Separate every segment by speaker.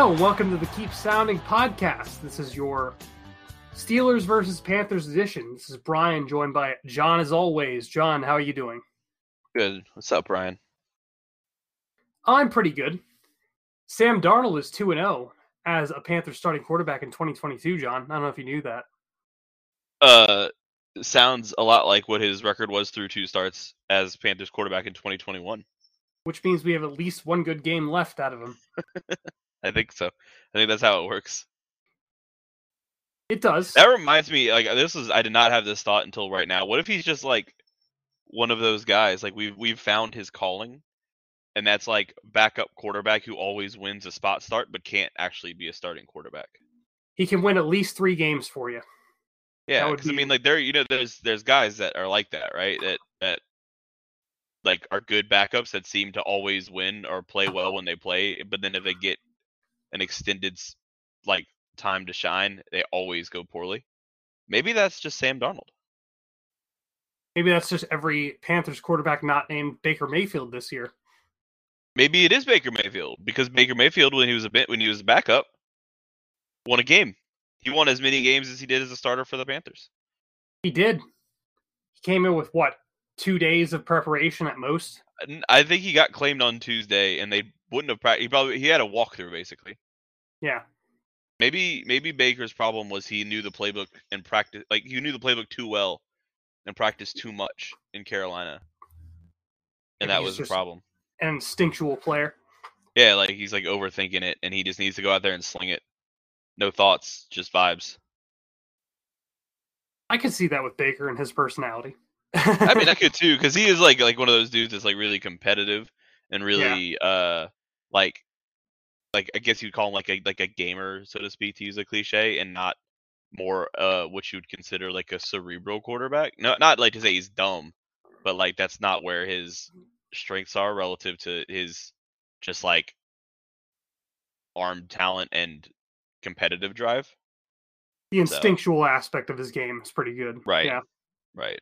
Speaker 1: Welcome to the Keep Sounding podcast. This is your Steelers versus Panthers edition. This is Brian, joined by John as always. John, how are you doing?
Speaker 2: Good. What's up, Brian?
Speaker 1: I'm pretty good. Sam Darnold is 2 0 as a Panthers starting quarterback in 2022, John. I don't know if you knew that.
Speaker 2: Uh, sounds a lot like what his record was through two starts as Panthers quarterback in 2021.
Speaker 1: Which means we have at least one good game left out of him.
Speaker 2: I think so. I think that's how it works.
Speaker 1: It does.
Speaker 2: That reminds me, like this is I did not have this thought until right now. What if he's just like one of those guys? Like we've we've found his calling, and that's like backup quarterback who always wins a spot start but can't actually be a starting quarterback.
Speaker 1: He can win at least three games for you.
Speaker 2: Yeah, because I mean, like there, you know, there's there's guys that are like that, right? That that like are good backups that seem to always win or play well when they play, but then if they get an extended like time to shine, they always go poorly. Maybe that's just Sam Darnold.
Speaker 1: Maybe that's just every Panthers quarterback not named Baker Mayfield this year.
Speaker 2: Maybe it is Baker Mayfield because Baker Mayfield, when he was a bit when he was a backup, won a game. He won as many games as he did as a starter for the Panthers.
Speaker 1: He did. He came in with what? Two days of preparation at most?
Speaker 2: I think he got claimed on Tuesday, and they wouldn't have. prac- He probably he had a walkthrough basically.
Speaker 1: Yeah.
Speaker 2: Maybe maybe Baker's problem was he knew the playbook and practice like he knew the playbook too well and practiced too much in Carolina. And that was the problem.
Speaker 1: An instinctual player.
Speaker 2: Yeah, like he's like overthinking it and he just needs to go out there and sling it. No thoughts, just vibes.
Speaker 1: I could see that with Baker and his personality.
Speaker 2: I mean, I could too cuz he is like like one of those dudes that's like really competitive and really uh like like I guess you'd call him like a like a gamer so to speak to use a cliche and not more uh what you would consider like a cerebral quarterback. No not like to say he's dumb, but like that's not where his strengths are relative to his just like arm talent and competitive drive.
Speaker 1: the instinctual aspect of his game is pretty good.
Speaker 2: Right.
Speaker 1: Yeah.
Speaker 2: Right.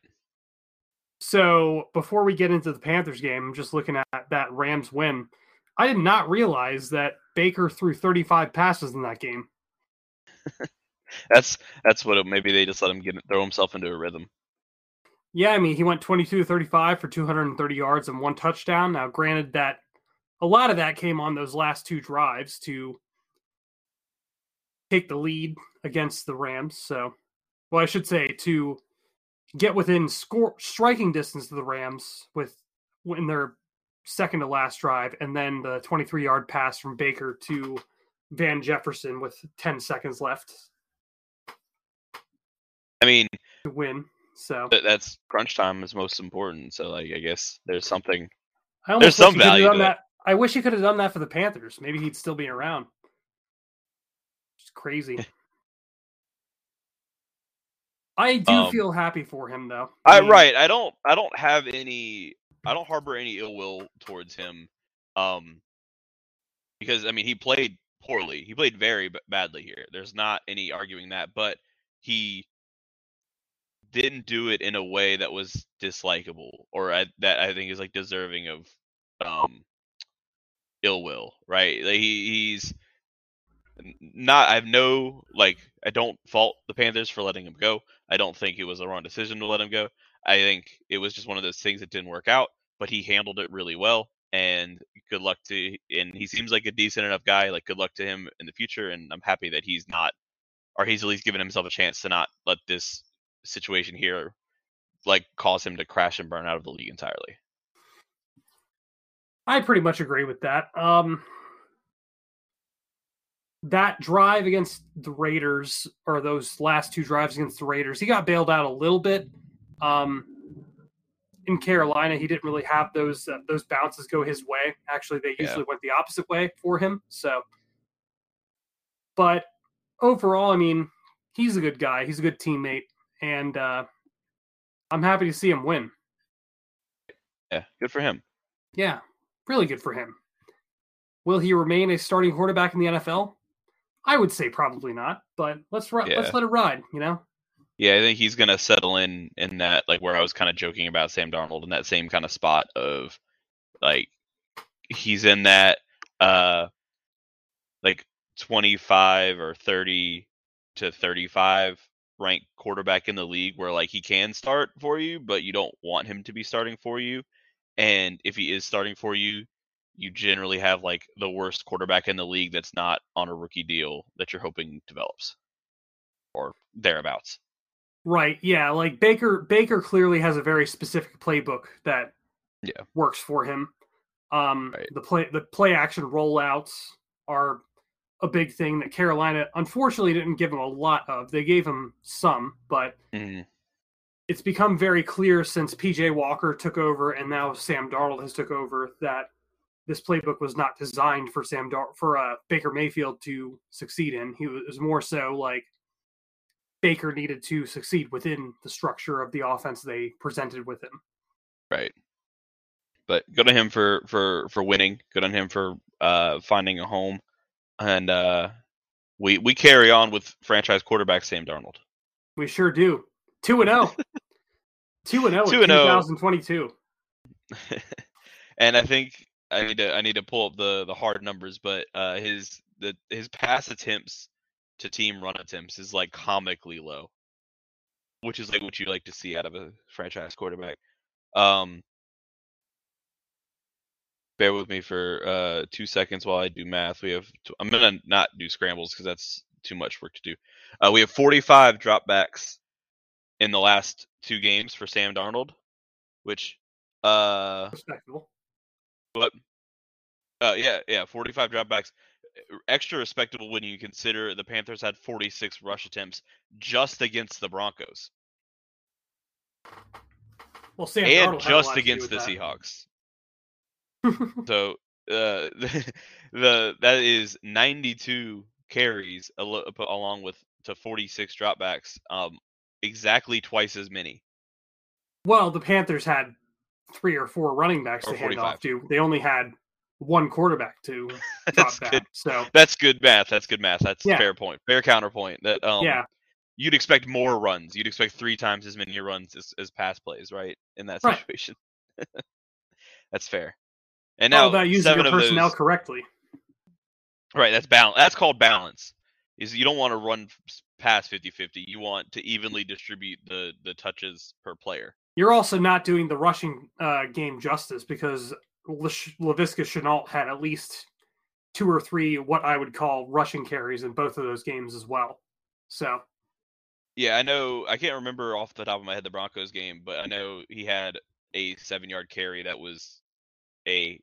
Speaker 1: So before we get into the Panthers game, I'm just looking at that Rams win. I did not realize that Baker threw 35 passes in that game.
Speaker 2: That's that's what it, maybe they just let him get throw himself into a rhythm.
Speaker 1: Yeah, I mean, he went 22 to 35 for 230 yards and one touchdown. Now, granted that a lot of that came on those last two drives to take the lead against the Rams. So, well, I should say to get within score striking distance of the Rams with in their second to last drive, and then the 23 yard pass from Baker to Van Jefferson with 10 seconds left
Speaker 2: I mean,
Speaker 1: to win. So
Speaker 2: that's crunch time is most important. So like I guess there's something
Speaker 1: I
Speaker 2: There's
Speaker 1: wish
Speaker 2: some
Speaker 1: he could have
Speaker 2: value
Speaker 1: done that. I wish he could have done that for the Panthers. Maybe he'd still be around. It's crazy. I do
Speaker 2: Um,
Speaker 1: feel happy for him though.
Speaker 2: I
Speaker 1: mean,
Speaker 2: right. I don't I don't have any I don't harbor any ill will towards him. Um because I mean he played poorly. He played very b- badly here. There's not any arguing that, but he didn't do it in a way that was dislikable or I, that I think is like deserving of um ill will, right? Like he, he's not I have no like I don't fault the Panthers for letting him go. I don't think it was the wrong decision to let him go. I think it was just one of those things that didn't work out, but he handled it really well. And good luck to and he seems like a decent enough guy. Like good luck to him in the future. And I'm happy that he's not, or he's at least given himself a chance to not let this situation here like cause him to crash and burn out of the league entirely.
Speaker 1: I pretty much agree with that. Um, that drive against the Raiders, or those last two drives against the Raiders, he got bailed out a little bit. Um, in Carolina, he didn't really have those uh, those bounces go his way. Actually, they usually yeah. went the opposite way for him. So, but overall, I mean, he's a good guy. He's a good teammate, and uh, I'm happy to see him win.
Speaker 2: Yeah, good for him.
Speaker 1: Yeah, really good for him. Will he remain a starting quarterback in the NFL? I would say probably not, but let's yeah. let's let it ride. You know.
Speaker 2: Yeah, I think he's gonna settle in in that like where I was kind of joking about Sam Darnold in that same kind of spot of like he's in that uh like 25 or 30 to 35 ranked quarterback in the league where like he can start for you, but you don't want him to be starting for you. And if he is starting for you, you generally have like the worst quarterback in the league that's not on a rookie deal that you're hoping develops or thereabouts.
Speaker 1: Right. Yeah. Like Baker, Baker clearly has a very specific playbook that
Speaker 2: yeah
Speaker 1: works for him. Um, right. the play, the play action rollouts are a big thing that Carolina unfortunately didn't give him a lot of. They gave him some, but
Speaker 2: mm-hmm.
Speaker 1: it's become very clear since PJ Walker took over and now Sam Darnold has took over that this playbook was not designed for Sam Dar- for uh, Baker Mayfield to succeed in. He was more so like Baker needed to succeed within the structure of the offense they presented with him.
Speaker 2: Right. But good on him for for for winning. Good on him for uh, finding a home, and uh, we we carry on with franchise quarterback Sam Darnold.
Speaker 1: We sure do. Two and zero. Oh. Two and zero. Oh Two and zero. 2022.
Speaker 2: and I think I need to I need to pull up the the hard numbers, but uh, his the his pass attempts to team run attempts is like comically low, which is like what you like to see out of a franchise quarterback. Um, bear with me for uh, two seconds while I do math. We have I'm gonna not do scrambles because that's too much work to do. Uh, we have 45 dropbacks in the last two games for Sam Darnold, which uh,
Speaker 1: respectable.
Speaker 2: But uh, yeah, yeah, 45 dropbacks. Extra respectable when you consider the Panthers had 46 rush attempts just against the Broncos.
Speaker 1: Well, Sam
Speaker 2: and just against the that. Seahawks. so uh, the, the that is 92 carries along with to 46 dropbacks, um, exactly twice as many.
Speaker 1: Well, the Panthers had three or four running backs or to 45. hand off to. They only had one quarterback to drop back.
Speaker 2: Good.
Speaker 1: So
Speaker 2: that's good math. That's good math. That's yeah. fair point. Fair counterpoint. That um,
Speaker 1: yeah.
Speaker 2: You'd expect more runs. You'd expect three times as many runs as, as pass plays, right? In that situation. Right. that's fair. And now
Speaker 1: All about using your personnel
Speaker 2: those...
Speaker 1: correctly.
Speaker 2: Right, that's balance. That's called balance. Is you don't want to run past 50-50. You want to evenly distribute the the touches per player.
Speaker 1: You're also not doing the rushing uh, game justice because Laviska Shenault had at least two or three what I would call rushing carries in both of those games as well. So,
Speaker 2: yeah, I know. I can't remember off the top of my head the Broncos game, but I know he had a seven yard carry that was a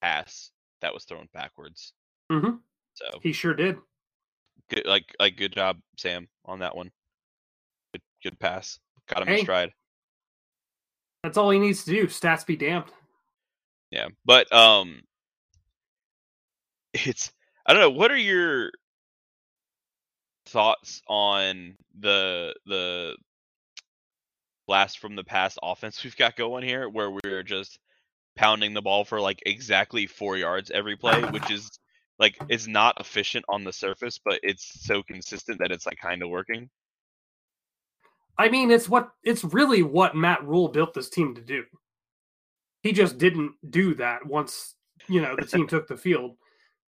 Speaker 2: pass that was thrown backwards.
Speaker 1: Mm-hmm.
Speaker 2: So
Speaker 1: he sure did.
Speaker 2: Good, like like good job, Sam, on that one. Good, good pass. Got him hey, in stride.
Speaker 1: That's all he needs to do. Stats be damned.
Speaker 2: Yeah, but um, it's I don't know. What are your thoughts on the the blast from the past offense we've got going here, where we're just pounding the ball for like exactly four yards every play, which is like it's not efficient on the surface, but it's so consistent that it's like kind of working.
Speaker 1: I mean, it's what it's really what Matt Rhule built this team to do. He just didn't do that once, you know, the team took the field.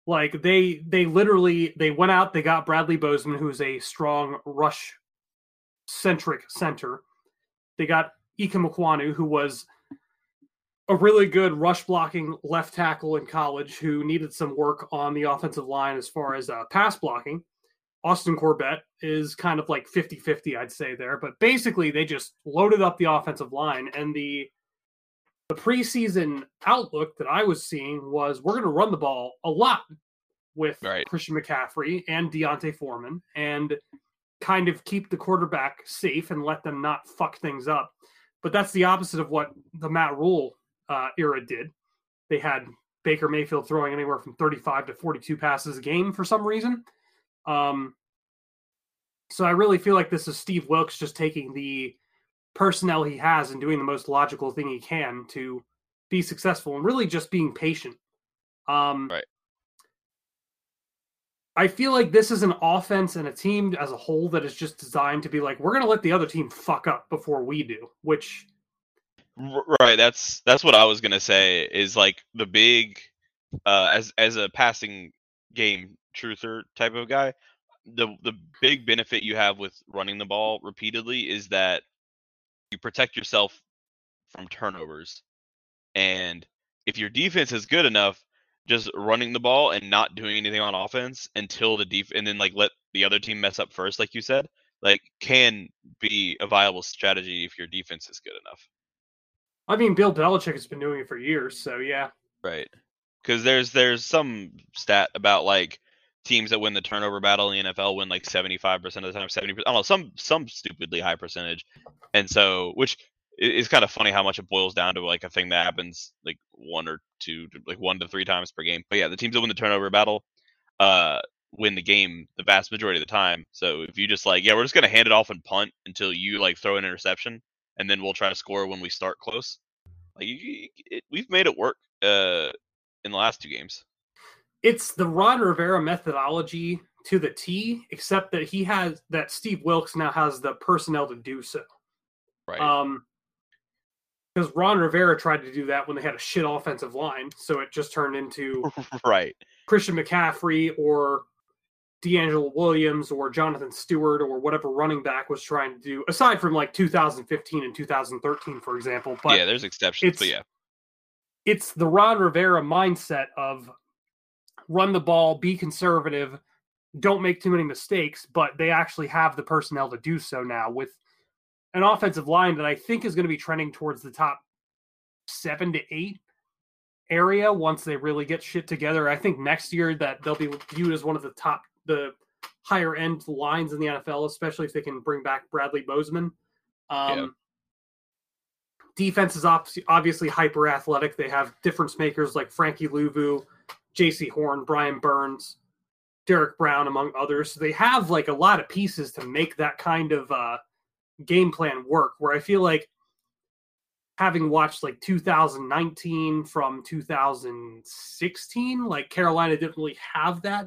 Speaker 1: Like they they literally they went out, they got Bradley Bozeman, who's a strong rush centric center. They got Ikem Ekwonu, who was a really good rush blocking left tackle in college who needed some work on the offensive line as far as uh, pass blocking. Austin Corbett is kind of like 50 50, I'd say there. But basically, they just loaded up the offensive line. And the the preseason outlook that I was seeing was we're going to run the ball a lot with
Speaker 2: Right.
Speaker 1: Christian McCaffrey and D'Onta Foreman and kind of keep the quarterback safe and let them not fuck things up. But that's the opposite of what the Matt Rhule uh, era did. They had Baker Mayfield throwing anywhere from 35 to 42 passes a game for some reason. Um, so I really feel like this is Steve Wilks just taking the personnel he has and doing the most logical thing he can to be successful and really just being patient. Um,
Speaker 2: Right.
Speaker 1: I feel like this is an offense and a team as a whole that is just designed to be like, we're going to let the other team fuck up before we do, which
Speaker 2: Right. That's that's what I was gonna say. Is like the big, uh, as as a passing game truther type of guy, the the big benefit you have with running the ball repeatedly is that you protect yourself from turnovers, and if your defense is good enough, just running the ball and not doing anything on offense until the def and then like let the other team mess up first, like you said, like can be a viable strategy if your defense is good enough.
Speaker 1: I mean, Bill Belichick has been doing it for years. So yeah,
Speaker 2: Right. Because there's there's some stat about like teams that win the turnover battle in the NFL win like 75% of the time, 70%. I don't know, some some stupidly high percentage. And so which is kind of funny how much it boils down to like a thing that happens like one or two like one to three times per game. But yeah, the teams that win the turnover battle uh win the game the vast majority of the time. So if you just like, yeah, we're just gonna hand it off and punt until you like throw an interception, and then we'll try to score when we start close. Like it, we've made it work uh in the last two games.
Speaker 1: It's the Ron Rivera methodology to the T, except that he has that Steve Wilks now has the personnel to do so.
Speaker 2: Right.
Speaker 1: Um, because Ron Rivera tried to do that when they had a shit offensive line, so it just turned into
Speaker 2: right.
Speaker 1: Christian McCaffrey or DeAngelo Williams or Jonathan Stewart or whatever running back was trying to do, aside from like 2015 and 2013, for example. But
Speaker 2: yeah, there's exceptions, but yeah.
Speaker 1: it's the Ron Rivera mindset of run the ball, be conservative, don't make too many mistakes, but they actually have the personnel to do so now with an offensive line that I think is going to be trending towards the top seven to eight area once they really get shit together. I think next year that they'll be viewed as one of the top, the higher end lines in the NFL, especially if they can bring back Bradley Bozeman. Um,
Speaker 2: Yeah.
Speaker 1: Defense is obviously hyper athletic. They have difference makers like Frankie Luvu, Jaycee Horn, Brian Burns, Derrick Brown, among others. So they have like a lot of pieces to make that kind of uh, game plan work. Where I feel like having watched like 2019 from 2016, like Carolina didn't really have that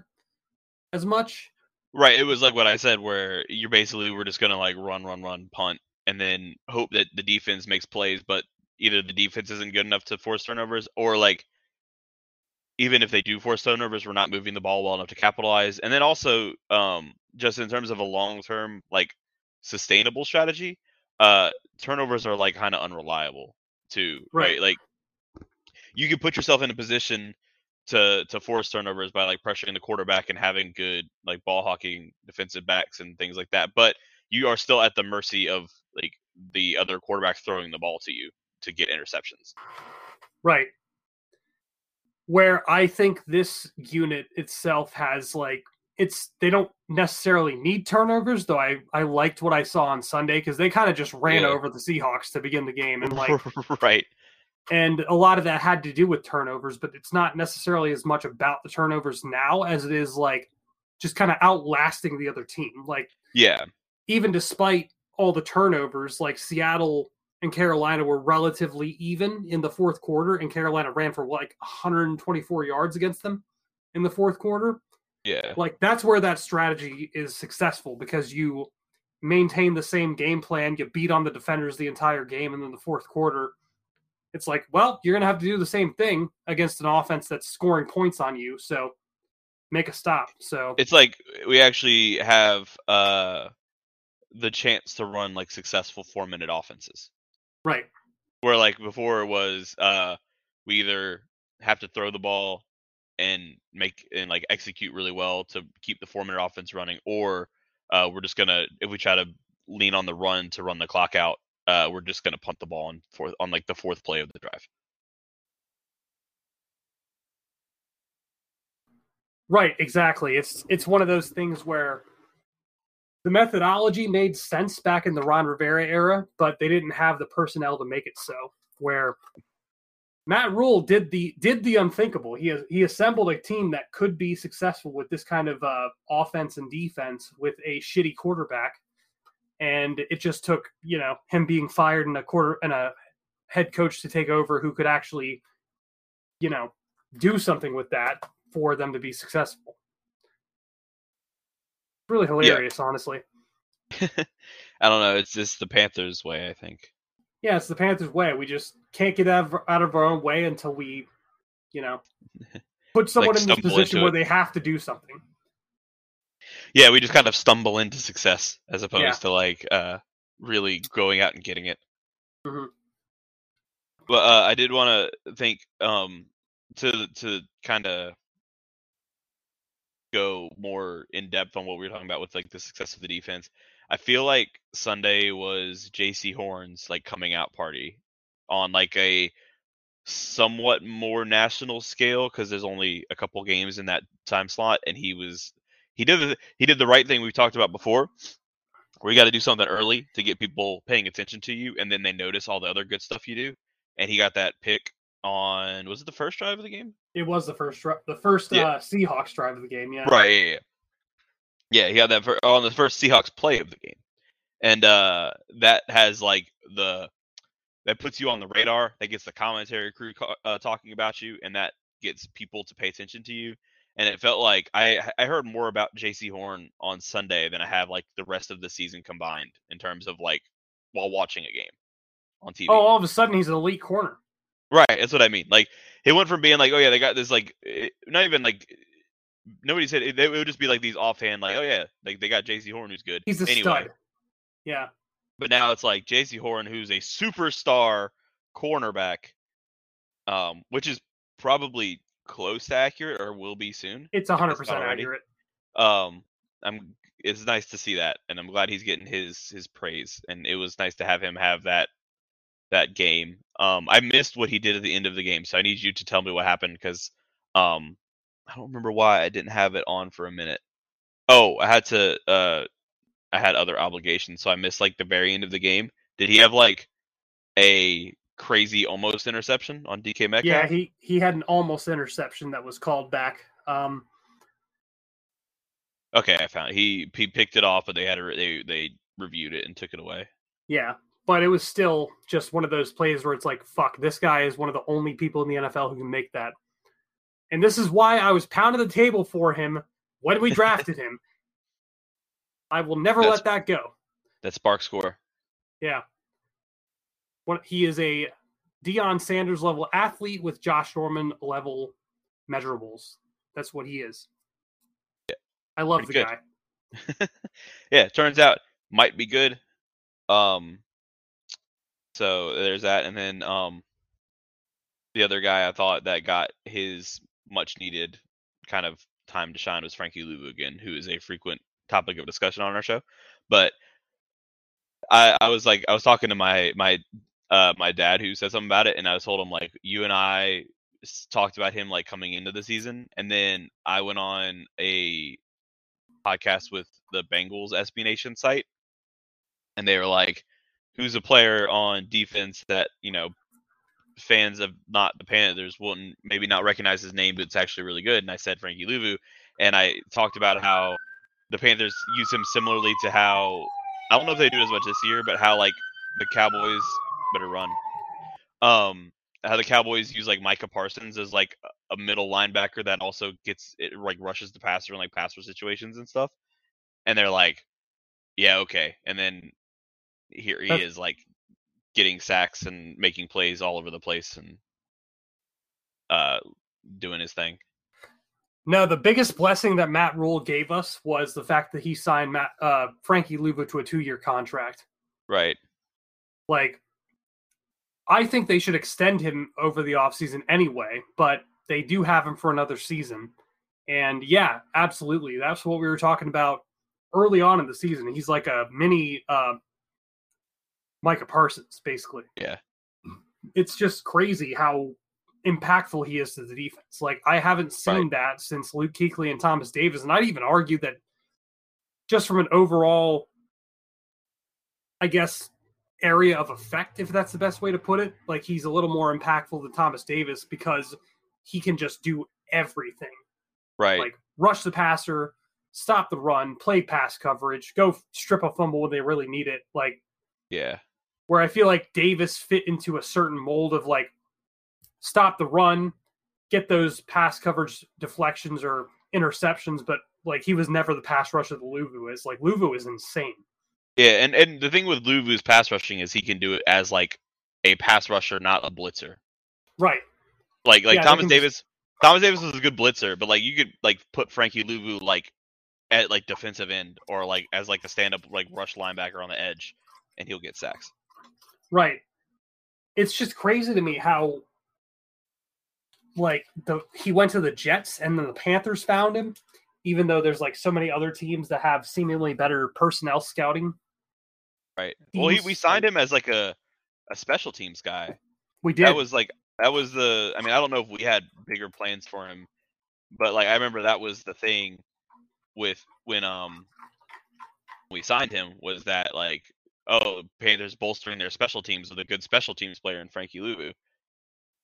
Speaker 1: as much.
Speaker 2: Right. It was like what I said, where you're basically we're just gonna like run, run, run, punt, and then hope that the defense makes plays, but either the defense isn't good enough to force turnovers, or like even if they do force turnovers, we're not moving the ball well enough to capitalize. And then also, um, just in terms of a long term like sustainable strategy, uh, turnovers are like kind of unreliable too, right?
Speaker 1: Right.
Speaker 2: Like you can put yourself in a position to to force turnovers by like pressuring the quarterback and having good like ball hawking defensive backs and things like that. But you are still at the mercy of like the other quarterback throwing the ball to you to get interceptions.
Speaker 1: Right. Where I think this unit itself has like it's they don't necessarily need turnovers, though I I liked what I saw on Sunday because they kind of just ran
Speaker 2: Yeah.
Speaker 1: over the Seahawks to begin the game and like
Speaker 2: right.
Speaker 1: and a lot of that had to do with turnovers, but it's not necessarily as much about the turnovers now as it is like just kind of outlasting the other team. Like
Speaker 2: Yeah.
Speaker 1: even despite all the turnovers, like Seattle and Carolina were relatively even in the fourth quarter, and Carolina ran for like 124 yards against them in the fourth quarter.
Speaker 2: Yeah.
Speaker 1: Like that's where that strategy is successful because you maintain the same game plan, you beat on the defenders the entire game, and then the fourth quarter, it's like, well, you're gonna have to do the same thing against an offense that's scoring points on you. So make a stop. So
Speaker 2: it's like we actually have uh the chance to run like successful four minute offenses.
Speaker 1: Right,
Speaker 2: Where like before it was uh we either have to throw the ball and make and like execute really well to keep the four minute offense running, or uh we're just gonna if we try to lean on the run to run the clock out, uh we're just gonna punt the ball on fourth on like the fourth play of the drive.
Speaker 1: right, exactly. It's it's one of those things where the methodology made sense back in the Ron Rivera era, but they didn't have the personnel to make it so. Where Matt Rhule did the did the unthinkable. He has, he assembled a team that could be successful with this kind of uh, offense and defense with a shitty quarterback, and it just took you know him being fired and a quarter and a head coach to take over who could actually, you know, do something with that for them to be successful. Really hilarious, honestly.
Speaker 2: I don't know. It's just the Panthers' way, I think.
Speaker 1: Yeah, it's the Panthers' way. We just can't get out of, out of our own way until we, you know, put someone in this position where
Speaker 2: it.
Speaker 1: they have to do something.
Speaker 2: Yeah, we just kind of stumble into success as opposed
Speaker 1: Yeah.
Speaker 2: to like uh really going out and getting it.
Speaker 1: Mhm.
Speaker 2: But uh, I did want to think um to to kind of go more in depth on what we were talking about with like the success of the defense. I feel like Sunday was Jaycee Horn's like coming out party on like a somewhat more national scale because there's only a couple games in that time slot and he was he did the, he did the right thing we talked about before where you got to do something early to get people paying attention to you and then they notice all the other good stuff you do and he got that pick on was it the first drive of the game
Speaker 1: It was the first the first
Speaker 2: Yeah.
Speaker 1: uh, Seahawks drive of the game. Yeah,
Speaker 2: Right. Yeah, yeah. Yeah, he had that fir- on the first Seahawks play of the game, and uh, that has like the that puts you on the radar. That gets the commentary crew uh, talking about you, and that gets people to pay attention to you. And it felt like I I heard more about Jaycee Horn on Sunday than I have like the rest of the season combined in terms of like while watching a game on TV.
Speaker 1: Oh, all of a sudden he's an elite corner.
Speaker 2: Right, that's what I mean. Like it went from being like, oh yeah, they got this like, not even like nobody said it, it would just be like these offhand like, oh yeah, like they got Jaycee Horn who's good.
Speaker 1: He's a
Speaker 2: anyway,
Speaker 1: stud. Yeah,
Speaker 2: but now it's like Jaycee Horn who's a superstar cornerback, um, which is probably close to accurate or will be soon.
Speaker 1: it's hundred percent accurate.
Speaker 2: Um, I'm. It's nice to see that, and I'm glad he's getting his his praise. And it was nice to have him have that that game. Um, I missed what he did at the end of the game, so I need you to tell me what happened because um, I don't remember why I didn't have it on for a minute. Oh, I had to. Uh, I had other obligations, so I missed like the very end of the game. Did he have like a crazy almost interception on DK Metcalf?
Speaker 1: Yeah, he he had an almost interception that was called back. Um,
Speaker 2: Okay, I found it. he he picked it off, but they had a, they they reviewed it and took it away.
Speaker 1: yeah, but it was still just one of those plays where it's like, fuck, this guy is one of the only people in the NFL who can make that. And this is why I was pounding the table for him when we drafted him. I will never
Speaker 2: That's-
Speaker 1: let that go.
Speaker 2: That spark score.
Speaker 1: Yeah. What he is a Deion Sanders level athlete with Josh Norman level measurables. That's what he is. Yeah. I love
Speaker 2: Pretty
Speaker 1: the
Speaker 2: good.
Speaker 1: guy.
Speaker 2: yeah, turns out might be good. Um, so there's that, and then um, the other guy I thought that got his much needed kind of time to shine was Frankie Luvu again, who is a frequent topic of discussion on our show. But I I was like I was talking to my my uh my dad who said something about it, and I told him like you and I talked about him like coming into the season, and then I went on a podcast with the Bengals SB Nation site, and they were like, "Who's a player on defense that you know fans of not the Panthers wouldn't maybe not recognize his name, but it's actually really good?" And I said Frankie Luvu, and I talked about how the Panthers use him similarly to how I don't know if they do as much this year, but how like the Cowboys better run. Um, how the Cowboys use like Micah Parsons as like a middle linebacker that also gets it like rushes the passer in like passer situations and stuff. And they're like, yeah, okay. And then here he is like getting sacks and making plays all over the place and uh doing his thing.
Speaker 1: No, the biggest blessing that Matt Rhule gave us was the fact that he signed Matt, uh, Frankie Luvu to a two-year contract.
Speaker 2: Right.
Speaker 1: Like, I think they should extend him over the offseason anyway, but they do have him for another season. And yeah, absolutely. That's what we were talking about early on in the season. He's like a mini uh, Micah Parsons, basically.
Speaker 2: Yeah.
Speaker 1: It's just crazy how impactful he is to the defense. Like I haven't seen
Speaker 2: Right.
Speaker 1: that since Luke Kuechly and Thomas Davis, and I'd even argue that just from an overall, I guess, area of effect, if that's the best way to put it, like he's a little more impactful than Thomas Davis because he can just do everything,
Speaker 2: Right.
Speaker 1: like rush the passer, stop the run, play pass coverage, go strip a fumble when they really need it, like
Speaker 2: yeah.
Speaker 1: Where I feel like Davis fit into a certain mold of like stop the run, get those pass coverage deflections or interceptions, but like he was never the pass rusher that Luvu is. Like Luvu is insane.
Speaker 2: Yeah, and and the thing with Luvu's pass rushing is he can do it as like a pass rusher, not a blitzer.
Speaker 1: Right.
Speaker 2: Like like
Speaker 1: Yeah,
Speaker 2: Thomas Davis. Thomas Davis was a good blitzer, but like you could like put Frankie Luvu like at like defensive end or like as like a stand up like rush linebacker on the edge, and he'll get sacks.
Speaker 1: Right. It's just crazy to me how like the he went to the Jets and then the Panthers found him, even though there's like so many other teams that have seemingly better personnel scouting.
Speaker 2: Right. Well, he, we signed him as like a a special teams guy.
Speaker 1: We did.
Speaker 2: That was like that was the. I mean, I don't know if we had bigger plans for him, but like I remember that was the thing with when um we signed him was that like oh Panthers bolstering their special teams with a good special teams player in Frankie Luvu.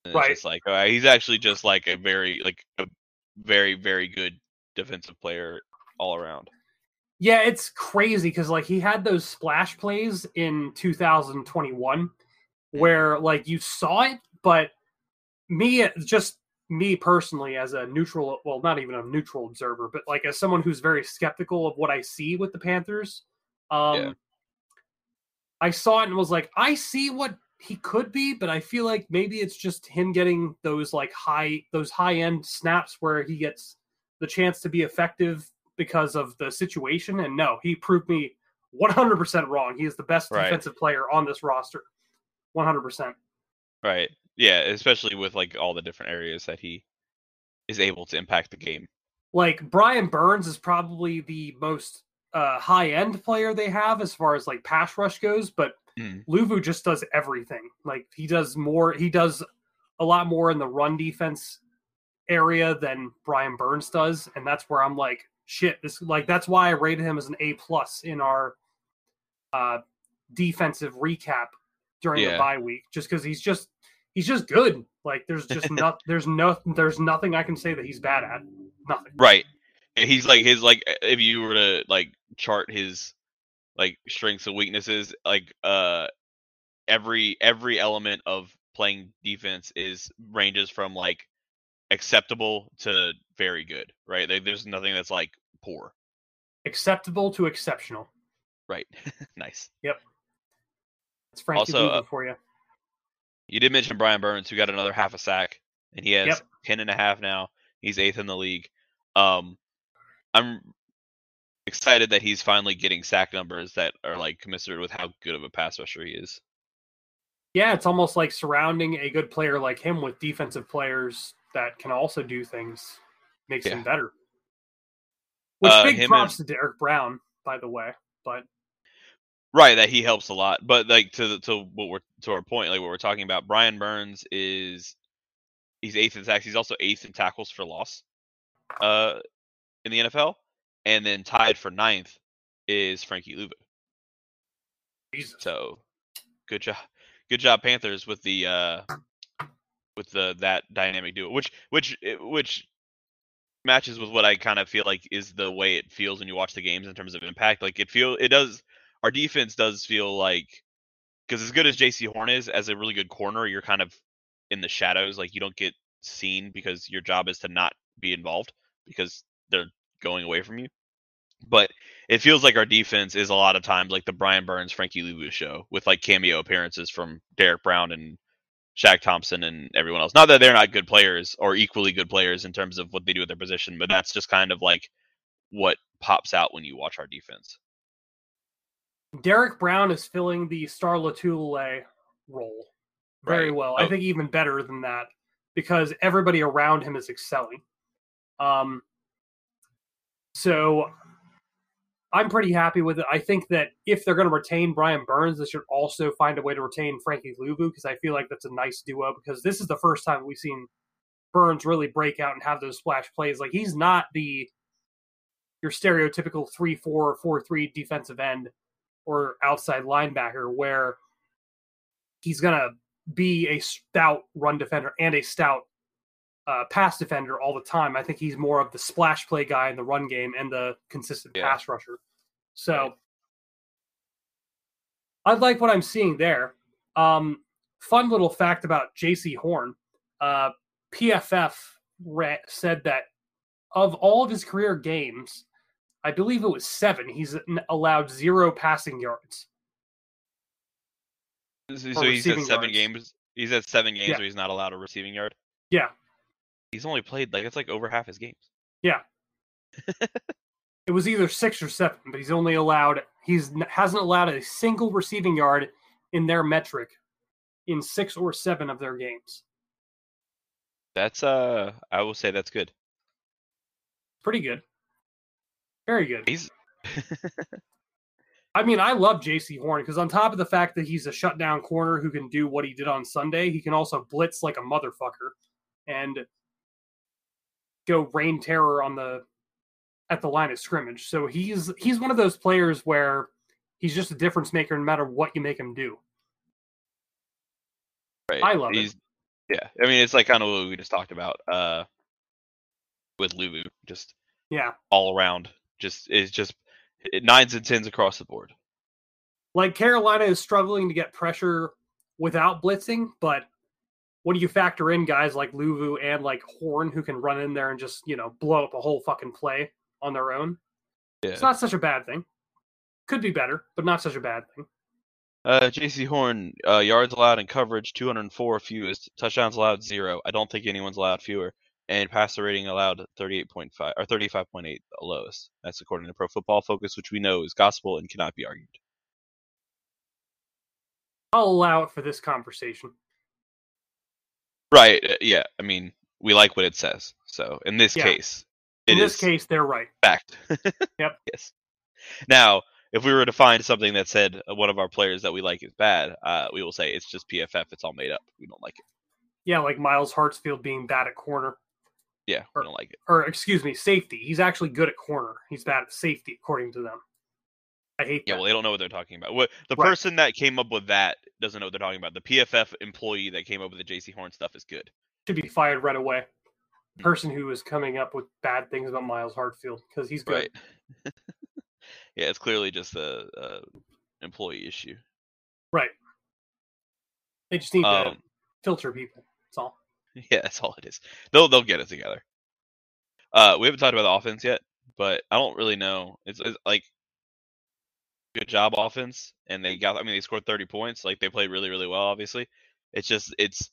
Speaker 2: And
Speaker 1: Right.
Speaker 2: It's like right, he's actually just like a very like a very very good defensive player all around.
Speaker 1: Yeah, it's crazy because like he had those splash plays in 2021 mm-hmm. where like you saw it, but me uh, just me personally as a neutral well not even a neutral observer but like as someone who's very skeptical of what i see with the panthers um
Speaker 2: Yeah.
Speaker 1: I saw it and was like i see what he could be but i feel like maybe it's just him getting those like high those high end snaps where he gets the chance to be effective because of the situation and no he proved me 100% wrong he is the best
Speaker 2: Right.
Speaker 1: defensive player on this roster 100%
Speaker 2: Right. Yeah, especially with like all the different areas that he is able to impact the game.
Speaker 1: like Brian Burns is probably the most uh, high end player they have as far as like pass rush goes, but
Speaker 2: Mm.
Speaker 1: Luvu just does everything. Like he does more, he does a lot more in the run defense area than Brian Burns does, and that's where I'm like, shit, this like that's why I rated him as an A plus in our uh, defensive recap during the bye week, just because he's just he's just good. Like there's just not there's no there's nothing I can say that he's bad at. Nothing.
Speaker 2: Right. He's like his like if you were to like chart his like strengths and weaknesses, like uh every every element of playing defense is ranges from like acceptable to very good, right? Like, there's nothing that's like poor.
Speaker 1: Acceptable to exceptional.
Speaker 2: Right. nice. Yep.
Speaker 1: It's frank
Speaker 2: Also, uh,
Speaker 1: for you.
Speaker 2: You did mention Brian Burns, who got another half a sack, and he has
Speaker 1: Yep.
Speaker 2: ten and a half now. He's eighth in the league. Um, I'm excited that he's finally getting sack numbers that are like commensurate with how good of a pass rusher he is.
Speaker 1: Yeah, it's almost like surrounding a good player like him with defensive players that can also do things makes him better. Which
Speaker 2: Uh,
Speaker 1: big props to Derrick Brown, by the way. But
Speaker 2: Right, that he helps a lot. But like to the, to what we're to our point, like what we're talking about, Brian Burns is he's eighth in sacks. He's also eighth in tackles for loss, uh, in the NFL, and then tied for ninth is Frankie Luvu.
Speaker 1: Jesus.
Speaker 2: So, good job, good job, Panthers with the uh, with the that dynamic duo, which which eh, which matches with what I kind of feel like is the way it feels when you watch the games in terms of impact. Like it feel it does. Our defense does feel like because as good as Jaycee Horn is as a really good corner, you're kind of in the shadows. Like you don't get seen because your job is to not be involved because they're going away from you. But it feels like our defense is a lot of times like the Brian Burns, Frankie Luvu show with like cameo appearances from Derrick Brown and Shaq Thompson and everyone else. Not that they're not good players or equally good players in terms of what they do at their position, but that's just kind of like what pops out when you watch our defense.
Speaker 1: Derrick Brown is filling the Star Lotulelei role very
Speaker 2: Right.
Speaker 1: well. I
Speaker 2: Oh.
Speaker 1: think even better than that because everybody around him is excelling. Um, so I'm pretty happy with it. I think that if they're going to retain Brian Burns, they should also find a way to retain Frankie Luvu because I feel like that's a nice duo because this is the first time we've seen Burns really break out and have those splash plays. Like he's not the your stereotypical 3 4 4 3 defensive end or outside linebacker where he's going to be a stout run defender and a stout uh, pass defender all the time. I think he's more of the splash play guy in the run game and the consistent
Speaker 2: Yeah.
Speaker 1: pass rusher. So
Speaker 2: Right.
Speaker 1: I like what I'm seeing there. Um, fun little fact about Jaycee Horn. Uh, PFF ra- said that of all of his career games, I believe it was seven. He's allowed zero passing yards.
Speaker 2: So, he's at seven
Speaker 1: yards.
Speaker 2: games. He's at seven games
Speaker 1: Yeah.
Speaker 2: where he's not allowed a receiving yard.
Speaker 1: Yeah,
Speaker 2: He's only played like it's like over half his games.
Speaker 1: yeah. it was either six or seven, but he's only allowed. He's hasn't allowed a single receiving yard in their metric in six or seven of their games.
Speaker 2: That's uh, I will say that's good.
Speaker 1: Pretty good. Very good.
Speaker 2: He's
Speaker 1: I mean, I love Jaycee Horn because on top of the fact that he's a shutdown corner who can do what he did on Sunday, he can also blitz like a motherfucker and go rain terror on the at the line of scrimmage. So he's he's one of those players where he's just a difference maker no matter what you make him do.
Speaker 2: right.
Speaker 1: I love it.
Speaker 2: Yeah, I mean it's like kind of what we just talked about uh, with Luvu, just
Speaker 1: Yeah.
Speaker 2: all around, just is just it- nines and tens across the board.
Speaker 1: Like Carolina is struggling to get pressure without blitzing, but when you factor in guys like Luvu and like Horn who can run in there and just, you know, blow up a whole fucking play on their own,
Speaker 2: Yeah.
Speaker 1: It's not such a bad thing. Could be better, but not such a bad thing.
Speaker 2: Uh, Jaycee Horn, uh, yards allowed in coverage 204 fewest, touchdowns allowed zero. I don't think anyone's allowed fewer, and passer rating allowed 38.5 or 35.8, the lowest. That's according to Pro Football Focus, which we know is gospel and cannot be argued.
Speaker 1: I'll allow it for this conversation.
Speaker 2: Right? uh, Yeah. I mean, we like what it says. So in this
Speaker 1: Yeah.
Speaker 2: case,
Speaker 1: In this case, they're right.
Speaker 2: fact.
Speaker 1: Yep.
Speaker 2: Yes. Now, if we were to find something that said uh, one of our players that we like is bad, uh, we will say it's just PFF. It's all made up. We don't like it.
Speaker 1: Yeah, like Myles Hartsfield being bad at corner,
Speaker 2: Yeah,
Speaker 1: Or-
Speaker 2: we don't like it.
Speaker 1: or excuse me, safety. He's actually good at corner. He's bad at safety, according to them. I hate
Speaker 2: Yeah,
Speaker 1: that.
Speaker 2: well, they don't know what they're talking about. What the
Speaker 1: Right.
Speaker 2: person that came up with that doesn't know what they're talking about. The PFF employee that came up with the Jaycee Horn stuff is good.
Speaker 1: Should be fired right away.
Speaker 2: Hmm.
Speaker 1: Person who is coming up with bad things about Myles Hartsfield because he's good.
Speaker 2: Right. yeah, it's clearly just a, a employee issue.
Speaker 1: Right. They just need to
Speaker 2: Um,
Speaker 1: filter people. That's all.
Speaker 2: Yeah, that's all it is. They'll they'll get it together. Uh, we haven't talked about the offense yet, but I don't really know. It's, it's like good job offense, and they got. I mean, they scored thirty points. Like they played really really well. Obviously, it's just it's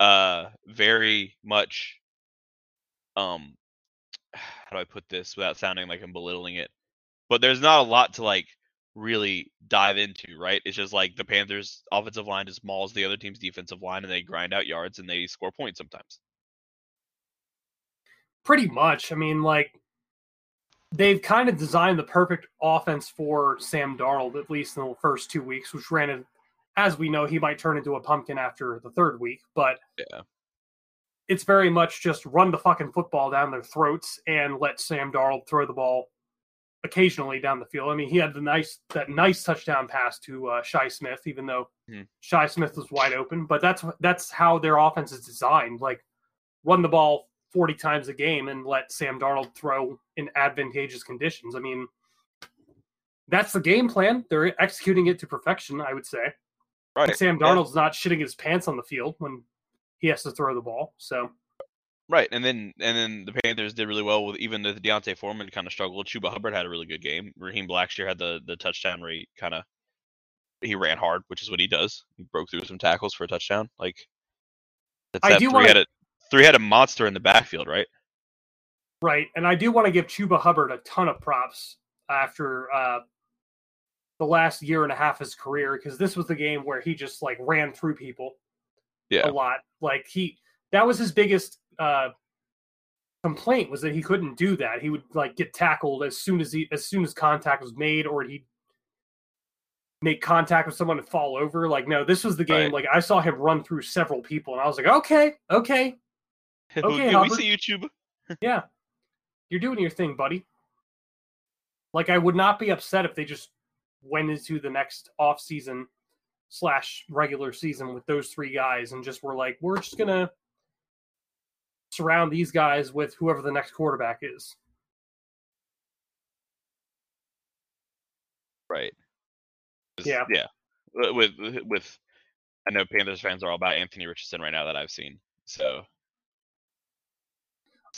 Speaker 2: uh very much um how do I put this without sounding like I'm belittling it? But there's not a lot to like really dive into, right? It's just like the Panthers offensive line just mauls the other team's defensive line and they grind out yards and they score points sometimes.
Speaker 1: Pretty much. I mean, like they've kind of designed the perfect offense for Sam Darnold, at least in the first two weeks, which granted, as we know, he might turn into a pumpkin after the third week, but
Speaker 2: Yeah.
Speaker 1: it's very much just run the fucking football down their throats and let Sam Darnold throw the ball occasionally down the field. I mean, he had the nice that nice touchdown pass to uh, Shi Smith, even though
Speaker 2: Mhm.
Speaker 1: Shi Smith was wide open. But that's that's how their offense is designed. Like run the ball forty times a game and let Sam Darnold throw in advantageous conditions. I mean, that's the game plan. They're executing it to perfection. I would say.
Speaker 2: Right.
Speaker 1: And Sam
Speaker 2: yeah.
Speaker 1: Darnold's not shitting his pants on the field when he has to throw the ball. So
Speaker 2: Right, and then and then the Panthers did really well with even the D'Onta Foreman kind of struggled. Chuba Hubbard had a really good game. Raheem Blackshear had the the touchdown rate kind of he ran hard, which is what he does. He broke through some tackles for a touchdown. Like That's
Speaker 1: I do wanna-
Speaker 2: headed three headed monster in the backfield, right?
Speaker 1: Right. And I do want to give Chuba Hubbard a ton of props after uh, the last year and a half of his career because this was the game where he just like ran through people
Speaker 2: Yeah.
Speaker 1: a lot. Like he that was his biggest uh complaint was that he couldn't do that. He would like get tackled as soon as he as soon as contact was made or he'd make contact with someone and fall over. Like no, this was the game
Speaker 2: Right.
Speaker 1: like I saw him run through several people and I was like, "Okay, okay. Okay,
Speaker 2: we see YouTube.
Speaker 1: Yeah. You're doing your thing, buddy. Like I would not be upset if they just went into the next off season slash regular season with those three guys and just were like, we're just gonna surround these guys with whoever the next quarterback is.
Speaker 2: Right.
Speaker 1: Yeah.
Speaker 2: Yeah. With- with I know Panthers fans are all about Anthony Richardson right now that I've seen. So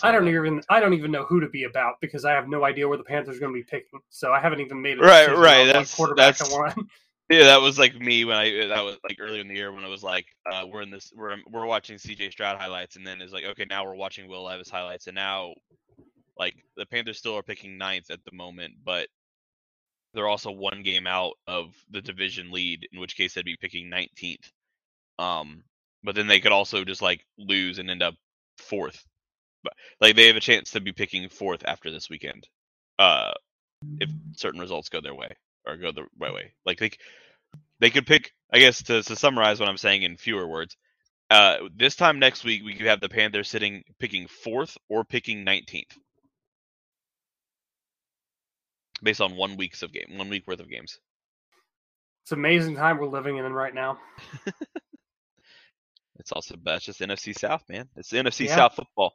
Speaker 1: I don't even I don't even know who to be about because I have no idea where the Panthers are going to be picking. So I haven't even made a
Speaker 2: Right,
Speaker 1: decision
Speaker 2: right, that's-
Speaker 1: quarterback
Speaker 2: that's-. Yeah, that was like me when I that was like earlier in the year when I was like uh, we're in this we're we're watching CJ Stroud highlights and then it's like okay now we're watching Will Levis highlights and now like the Panthers still are picking ninth at the moment but they're also one game out of the division lead in which case they'd be picking 19th um but then they could also just like lose and end up fourth like they have a chance to be picking fourth after this weekend uh if certain results go their way or go the right way. Like they, they could pick. I guess to, to summarize what I'm saying in fewer words, uh, this time next week we could have the Panthers sitting picking fourth or picking 19th, based on one week's of game, one week worth of games.
Speaker 1: It's amazing time we're living in right now.
Speaker 2: It's also that's just NFC South, man. It's NFC
Speaker 1: Yeah.
Speaker 2: South football.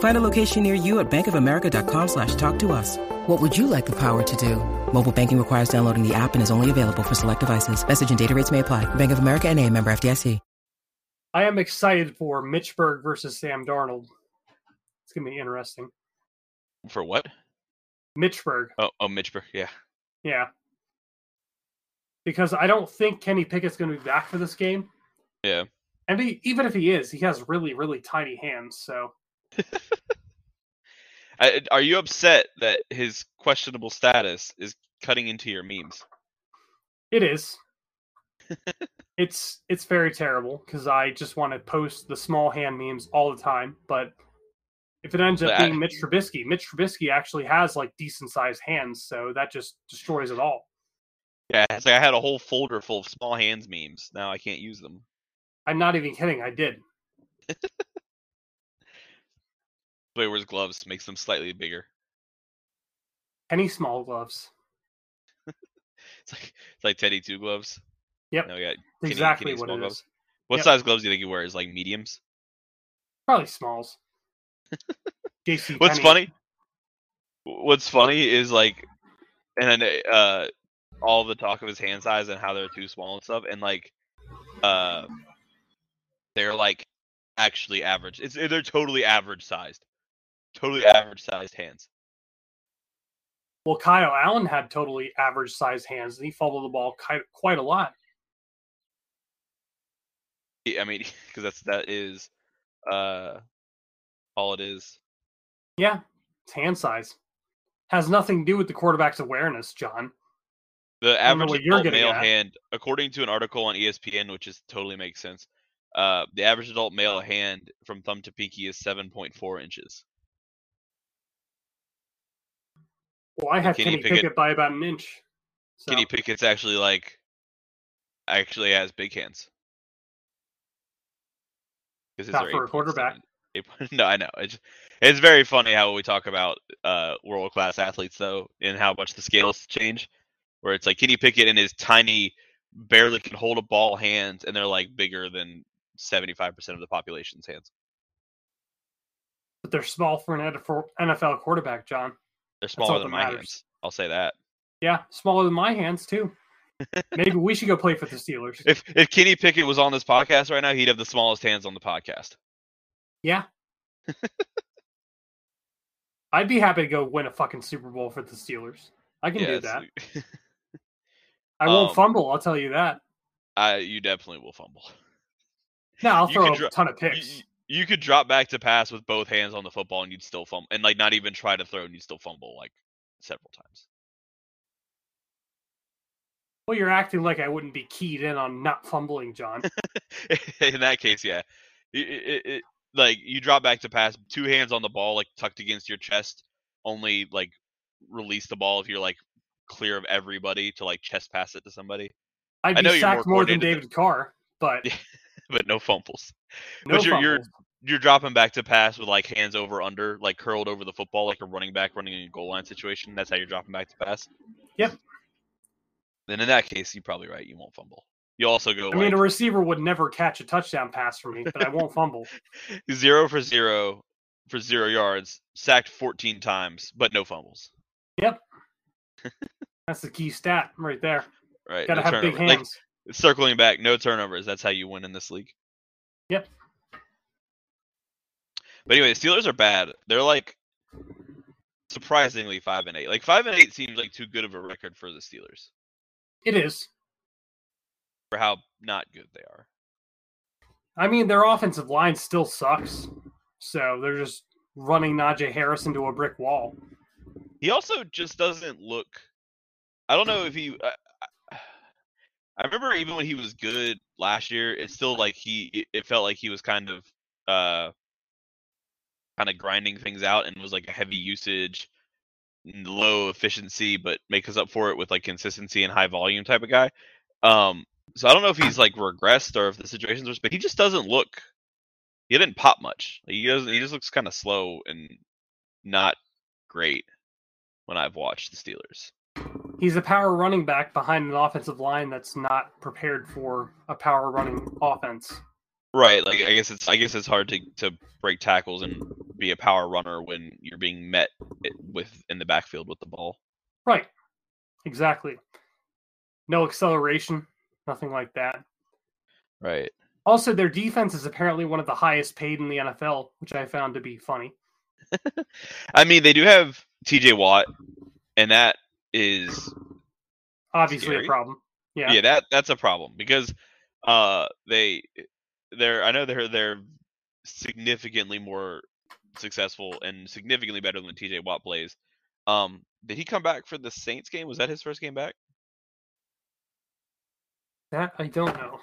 Speaker 3: Find a location near you at bankofamerica.com slash talk to us. What would you like the power to do? Mobile banking requires downloading the app and is only available for select devices. Message and data rates may apply. Bank of America and a member FDIC.
Speaker 1: I am excited for Mitchburg versus Sam Darnold. It's gonna be interesting.
Speaker 2: For what?
Speaker 1: Mitchburg,
Speaker 2: Oh, oh, Mitch. Bur- Yeah.
Speaker 1: yeah. Because I don't think Kenny Pickett's gonna be back for this game.
Speaker 2: Yeah.
Speaker 1: And he, even if he is, he has really, really tiny hands. So
Speaker 2: I, are you upset that his questionable status is cutting into your memes?
Speaker 1: it is. it's it's very terrible because I just want to post the small hand memes all the time. But if it ends up being Mitch Trubisky, Mitch Trubisky actually has like decent sized hands, so that just destroys it all.
Speaker 2: Yeah, it's like I had a whole folder full of small hands memes. Now I can't use them.
Speaker 1: I'm not even kidding. I did.
Speaker 2: Wears gloves makes them slightly bigger.
Speaker 1: Penny small gloves.
Speaker 2: It's like it's like Teddy Two gloves.
Speaker 1: Yep.
Speaker 2: No, we got Kenny-
Speaker 1: exactly
Speaker 2: Kenny
Speaker 1: what it
Speaker 2: gloves.
Speaker 1: is.
Speaker 2: What
Speaker 1: Yep.
Speaker 2: size gloves do you think he wears? Like mediums?
Speaker 1: Probably smalls. JC.
Speaker 2: What's funny? What's funny is like, and then uh, all the talk of his hand size and how they're too small and stuff, and like, uh, they're like actually average. It's they're totally average sized, totally average sized hands.
Speaker 1: Well, Kyle Allen had totally average sized hands, and he fumbled the ball quite, quite a lot.
Speaker 2: I mean, because that's that is, uh, all it is.
Speaker 1: Yeah, it's hand size. Has nothing to do with the quarterback's awareness, John.
Speaker 2: The average
Speaker 1: what you're
Speaker 2: adult male
Speaker 1: at.
Speaker 2: hand, according to an article on ESPN, which is totally makes sense, uh, the average adult male hand from thumb to pinky is 7.4 inches.
Speaker 1: Well, I have
Speaker 2: Kenny
Speaker 1: Kenny,
Speaker 2: Pickett-
Speaker 1: Pickett by about an inch. So,
Speaker 2: Kenny Pickett's actually like, actually has big hands.
Speaker 1: Not for a quarterback.
Speaker 2: 8 no, I know. It's it's very funny how we talk about uh, world class athletes though, and how much the scales change. Where it's like Kenny Pickett and his tiny, barely can hold a ball hands, and they're like bigger than seventy five percent of the population's hands.
Speaker 1: but they're small for an NFL quarterback, John.
Speaker 2: They're smaller than my matters. hands. I'll say that.
Speaker 1: Yeah, smaller than my hands too. Maybe we should go play for the Steelers.
Speaker 2: If if Kenny Pickett was on this podcast right now, he'd have the smallest hands on the podcast.
Speaker 1: Yeah. I'd be happy to go win a fucking Super Bowl for the Steelers. I can do that. I won't um, fumble. I'll tell you that.
Speaker 2: I you definitely will fumble.
Speaker 1: No, I'll throw a dro- ton of picks.
Speaker 2: You, you, could drop back to pass with both hands on the football and you'd still fumble, and like not even try to throw and you'd still fumble like several times.
Speaker 1: Well, you're acting like I wouldn't be keyed in on not fumbling, John.
Speaker 2: in that case, yeah. It, it, it, like you drop back to pass, two hands on the ball, like tucked against your chest. Only like release the ball if you're like clear of everybody to like chest pass it to somebody.
Speaker 1: I'd be I know sacked more, more than David Carr, but
Speaker 2: but no fumbles. No but you're, fumbles. you're you're dropping back to pass with like hands over under, like curled over the football, like a running back running in a goal line situation. That's how you're dropping back to pass.
Speaker 1: Yep.
Speaker 2: Then in that case, you're probably right. You won't fumble. You also go.
Speaker 1: I like, mean, a receiver would never catch a touchdown pass from me, but I won't fumble.
Speaker 2: Zero for zero for zero yards, sacked 14 times, but no fumbles.
Speaker 1: Yep. That's the key stat right there.
Speaker 2: Right.
Speaker 1: Got to no have turnover. big hands.
Speaker 2: Circling back, no turnovers. That's how you win in this league.
Speaker 1: Yep.
Speaker 2: But anyway, the Steelers are bad. They're like surprisingly five and eight. Like five and eight seems like too good of a record for the Steelers.
Speaker 1: It is.
Speaker 2: For how not good they are.
Speaker 1: I mean, their offensive line still sucks. So they're just running Najee Harris into a brick wall.
Speaker 2: He also just doesn't look. I don't know if he. I, remember even when he was good last year, it's still like he. It felt like he was kind of, uh, kind of grinding things out and was like a heavy usage, low efficiency, but make us up for it with like consistency and high volume type of guy. Um, so I don't know if he's like regressed or if the situation's worse, but he just doesn't look. He didn't pop much. He doesn't. He just looks kind of slow and not great when I've watched the Steelers.
Speaker 1: He's a power running back behind an offensive line that's not prepared for a power running offense.
Speaker 2: Right. Like I guess it's I guess it's hard to to break tackles and be a power runner when you're being met with in the backfield with the ball.
Speaker 1: Right. Exactly. No acceleration, nothing like that.
Speaker 2: Right.
Speaker 1: Also, their defense is apparently one of the highest paid in the NFL, which I found to be funny.
Speaker 2: I mean, they do have TJ Watt, and that is
Speaker 1: obviously
Speaker 2: scary.
Speaker 1: a problem. Yeah,
Speaker 2: yeah, that that's a problem because uh they they're I know they're they're significantly more successful and significantly better than TJ Watt plays. Um, did he come back for the Saints game? Was that his first game back?
Speaker 1: That I don't know.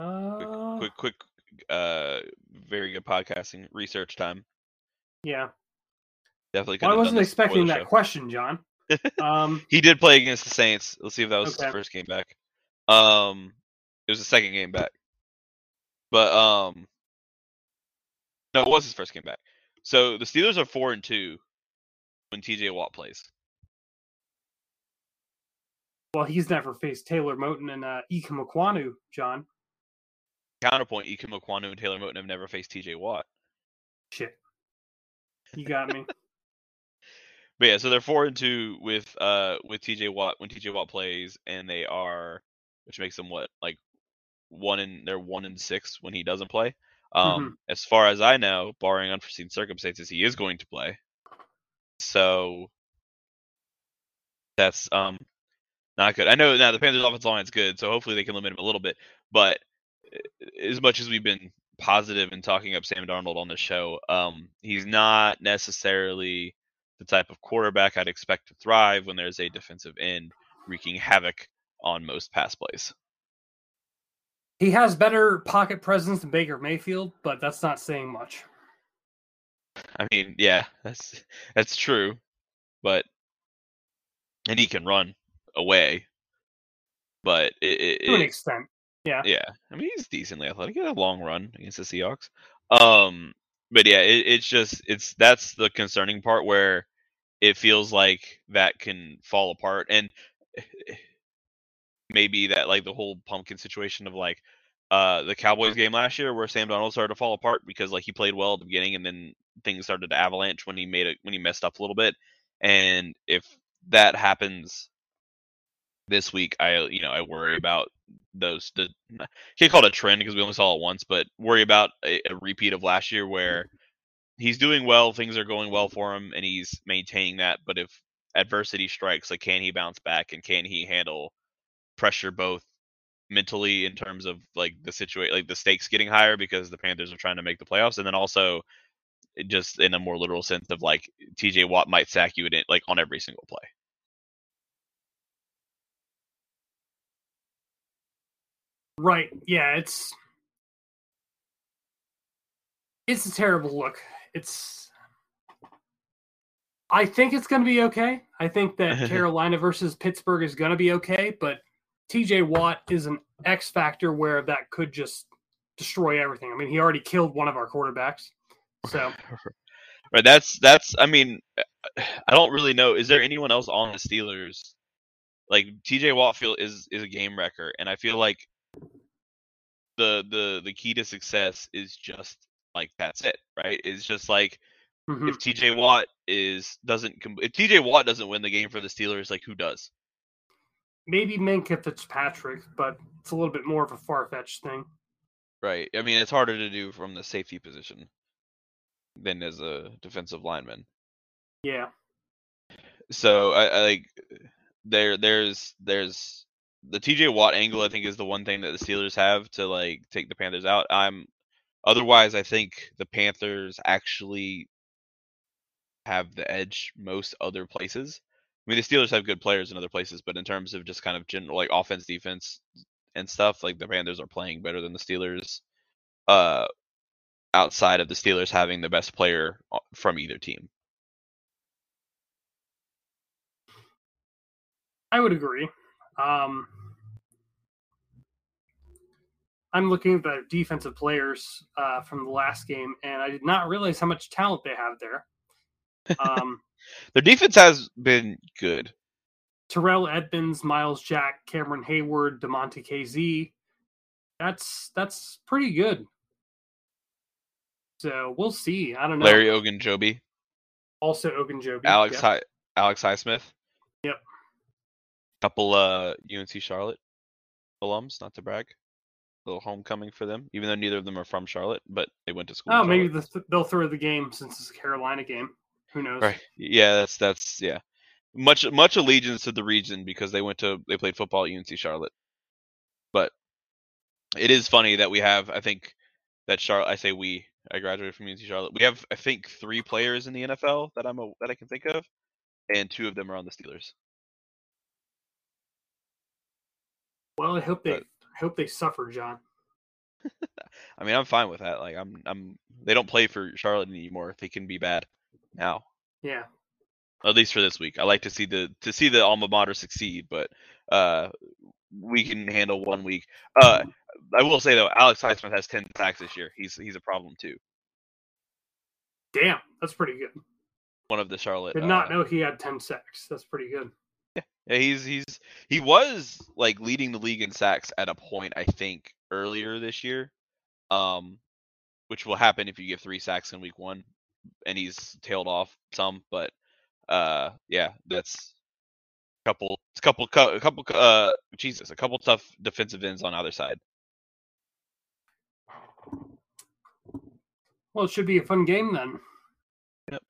Speaker 1: Uh...
Speaker 2: Quick, quick, quick, uh, very good podcasting research time.
Speaker 1: Yeah.
Speaker 2: Definitely.
Speaker 1: Well, I wasn't expecting that show. question, John.
Speaker 2: Um, he did play against the Saints. Let's see if that was okay. his first game back. Um, it was the second game back, but um, no, it was his first game back. So the Steelers are four and two when TJ Watt plays.
Speaker 1: Well, he's never faced Taylor Moton and uh, Ekwonu, John.
Speaker 2: Counterpoint: Ikem Ekwonu and Taylor Moton have never faced TJ Watt.
Speaker 1: Shit. You got me.
Speaker 2: But yeah, so they're four and two with uh with TJ Watt when TJ Watt plays, and they are, which makes them what like one in they're one in six when he doesn't play. Um, mm-hmm. as far as I know, barring unforeseen circumstances, he is going to play. So that's um not good. I know now the Panthers' offensive line is good, so hopefully they can limit him a little bit. But as much as we've been positive in talking up Sam Darnold on the show. Um, he's not necessarily the type of quarterback I'd expect to thrive when there's a defensive end wreaking havoc on most pass plays.
Speaker 1: He has better pocket presence than Baker Mayfield, but that's not saying much.
Speaker 2: I mean, yeah, that's that's true, but and he can run away, but it, it,
Speaker 1: to an extent. Yeah.
Speaker 2: Yeah. I mean, he's decently athletic. He had a long run against the Seahawks. Um, but yeah, it, it's just it's that's the concerning part where it feels like that can fall apart, and eh, maybe that like the whole pumpkin situation of like uh, the Cowboys mm-hmm. game last year where Sam Darnold started to fall apart because like he played well at the beginning and then things started to avalanche when he made it when he messed up a little bit. And if that happens this week, I you know I worry about those. The can't call it a trend because we only saw it once, but worry about a, a repeat of last year mm-hmm. where he's doing well, things are going well for him, and he's maintaining that. But if adversity strikes, like can he bounce back and can he handle pressure both mentally in terms of like the situation, like the stakes getting higher because the Panthers are trying to make the playoffs, and then also eh, just in a more literal sense of like TJ Watt might sack you in like on every single play.
Speaker 1: Right. Yeah, it's it's a terrible look. It's I think it's going to be okay. I think that Carolina versus Pittsburgh is going to be okay, but TJ Watt is an X factor where that could just destroy everything. I mean, he already killed one of our quarterbacks. So
Speaker 2: Right, that's that's I mean I don't really know. Is there anyone else on the Steelers? Like TJ Watt feel is is a game wrecker and I feel like the the the key to success is just like that's it, right? It's just like
Speaker 1: mhm.
Speaker 2: if TJ Watt is doesn't if TJ Watt doesn't win the game for the Steelers, like who does?
Speaker 1: maybe Minkah Fitzpatrick, but it's a little bit more of a far fetched thing.
Speaker 2: Right. I mean, it's harder to do from the safety position than as a defensive lineman.
Speaker 1: Yeah.
Speaker 2: So I, I like there there's there's the TJ Watt angle I think is the one thing that the Steelers have to like take the Panthers out. I'm otherwise I think the Panthers actually have the edge most other places. I mean the Steelers have good players in other places, but in terms of just kind of general like offense defense and stuff, like the Panthers are playing better than the Steelers. Uh outside of the Steelers having the best player uh, from either team.
Speaker 1: I would agree. Um, I'm looking at the defensive players uh, from the last game, and I did not realize how much talent they have there. Um,
Speaker 2: Their defense has been good.
Speaker 1: Terrell Edmunds, Myles Jack, Cameron Heyward, Damontae Kazee. That's that's pretty good. So we'll see. I don't know.
Speaker 2: Larry Ogunjobi,
Speaker 1: also Ogunjobi.
Speaker 2: Alex
Speaker 1: yeah.
Speaker 2: Hi- Alex Highsmith.
Speaker 1: Yep.
Speaker 2: Couple uh UNC Charlotte alums, not to brag. Little homecoming for them, even though neither of them are from Charlotte, but they went to school.
Speaker 1: Oh, maybe the, they'll throw the game since it's a Carolina game. Who knows?
Speaker 2: Right. Yeah, that's that's yeah. Much much allegiance to the region because they went to they played football at UNC Charlotte. But it is funny that we have I think that Charlotte I say we I graduated from UNC Charlotte. We have I think three players in the NFL that I'm a, that I can think of, and two of them are on the Steelers.
Speaker 1: Well, I hope they
Speaker 2: But-
Speaker 1: hope they suffer, John.
Speaker 2: I mean, I'm fine with that. Like I'm I'm they don't play for Charlotte anymore. They can be bad now.
Speaker 1: Yeah.
Speaker 2: At least for this week. I like to see the to see the alma mater succeed, but uh we can handle one week. Uh I will say though, Alex Highsmith has ten sacks this year. He's he's a problem too.
Speaker 1: Damn, that's pretty good.
Speaker 2: One of the Charlotte.
Speaker 1: Did not
Speaker 2: uh,
Speaker 1: know he had ten sacks. That's pretty good.
Speaker 2: Yeah, he's he's he was like leading the league in sacks at a point I think earlier this year, um, which will happen if you give three sacks in week one, and he's tailed off some. But uh, yeah, that's a couple, a couple, a couple, uh, Jesus, a couple tough defensive ends on either side.
Speaker 1: Well, it should be a fun game then.
Speaker 2: Yep.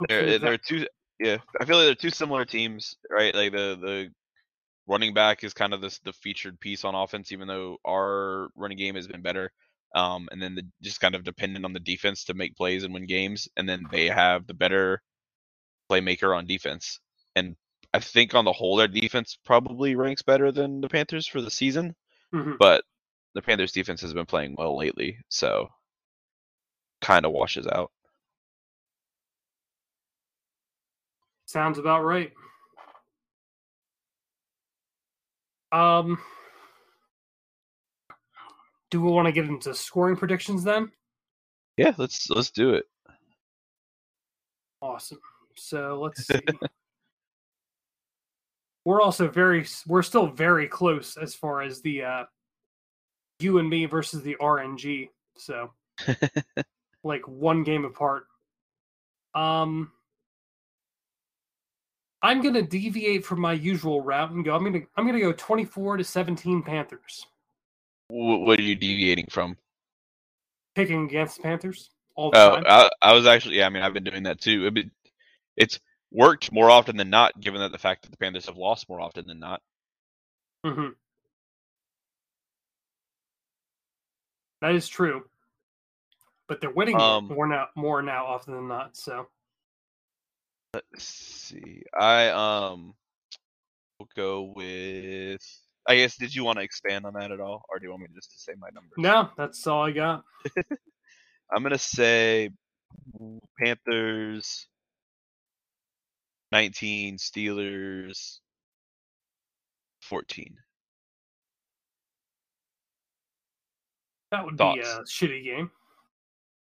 Speaker 1: Hopefully
Speaker 2: They're
Speaker 1: that-
Speaker 2: they're two. Yeah, I feel like they're two similar teams, right? Like the the running back is kind of this the featured piece on offense, even though our running game has been better. Um, and then the, just kind of dependent on the defense to make plays and win games, and then they have the better playmaker on defense. And I think on the whole, their defense probably ranks better than the Panthers for the season,
Speaker 1: Mhm.
Speaker 2: but the Panthers defense has been playing well lately, so kind of washes out.
Speaker 1: Sounds about right. Um, do we want to get into scoring predictions then?
Speaker 2: Yeah, let's let's do it.
Speaker 1: Awesome. So let's see. we're also very we're still very close as far as the uh you and me versus the RNG. So like one game apart. Um I'm gonna deviate from my usual route and go. I'm gonna I'm gonna go 24 to 17 Panthers.
Speaker 2: What are you deviating from?
Speaker 1: Picking against the Panthers all the
Speaker 2: Oh,
Speaker 1: time.
Speaker 2: I, I was actually yeah. I mean, I've been doing that too. It, it's worked more often than not, given that the fact that the Panthers have lost more often than not.
Speaker 1: hmm That is true. But they're winning
Speaker 2: Um,
Speaker 1: more now more now often than not. So
Speaker 2: Let's see. I um will go with. I guess. Did you want to expand on that at all, or do you want me just to say my number?
Speaker 1: no, that's all I got.
Speaker 2: I'm gonna say Panthers 19, Steelers 14.
Speaker 1: That would
Speaker 2: Thoughts?
Speaker 1: be a shitty game.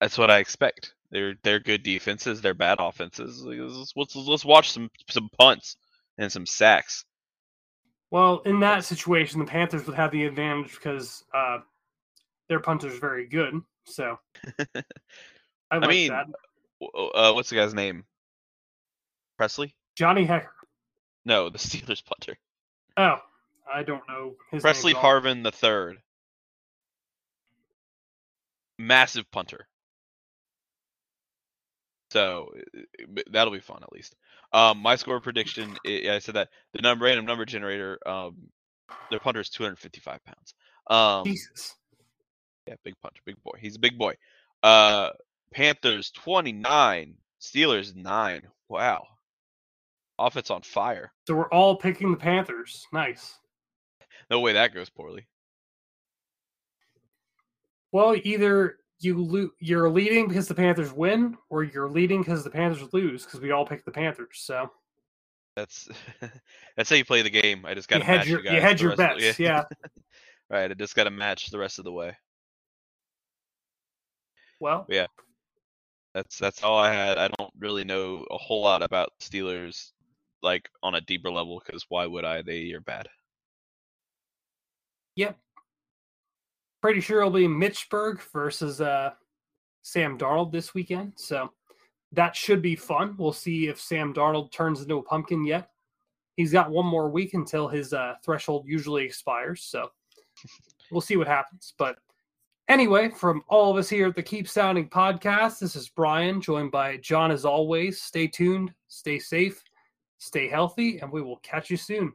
Speaker 2: That's what I expect. They're they're good defenses. They're bad offenses. Let's, let's, let's watch some some punts and some sacks.
Speaker 1: Well, in that situation, the Panthers would have the advantage because uh, their punter's very good. So I like
Speaker 2: mean,
Speaker 1: that.
Speaker 2: Uh, what's the guy's name? Pressley?
Speaker 1: Johnny Hekker.
Speaker 2: No, the Steelers punter.
Speaker 1: Oh, I don't know his Pressley.
Speaker 2: Harvin the third. Massive punter. So that'll be fun at least. Um, my score prediction, i said that the number random number generator, um, their punter is 255 pounds. Um,
Speaker 1: Jesus.
Speaker 2: yeah, big punter, big boy. He's a big boy. Uh, Panthers 29, Steelers nine. Wow, offense on fire.
Speaker 1: So we're all picking the Panthers. Nice.
Speaker 2: No way that goes poorly.
Speaker 1: Well, either you lo- you're leading because the Panthers win, or you're leading because the Panthers lose because we all picked the Panthers. So
Speaker 2: That's that's how you play the game. I just got
Speaker 1: you
Speaker 2: to
Speaker 1: hedge
Speaker 2: match
Speaker 1: your
Speaker 2: you
Speaker 1: you hedge your
Speaker 2: rest of
Speaker 1: bets. yeah.
Speaker 2: right. I just got to match the rest of the way.
Speaker 1: Well,
Speaker 2: Yeah. That's that's all I had. I don't really know a whole lot about Steelers, like on a deeper level, because why would I? They are bad.
Speaker 1: Yep. Pretty sure it'll be Mitchburg versus uh, Sam Darnold this weekend. So that should be fun. We'll see if Sam Darnold turns into a pumpkin yet. He's got one more week until his uh, threshold usually expires. So we'll see what happens. But anyway, from all of us here at the Keep Sounding podcast, this is Brian, joined by John as always. Stay tuned, stay safe, stay healthy, and we will catch you soon.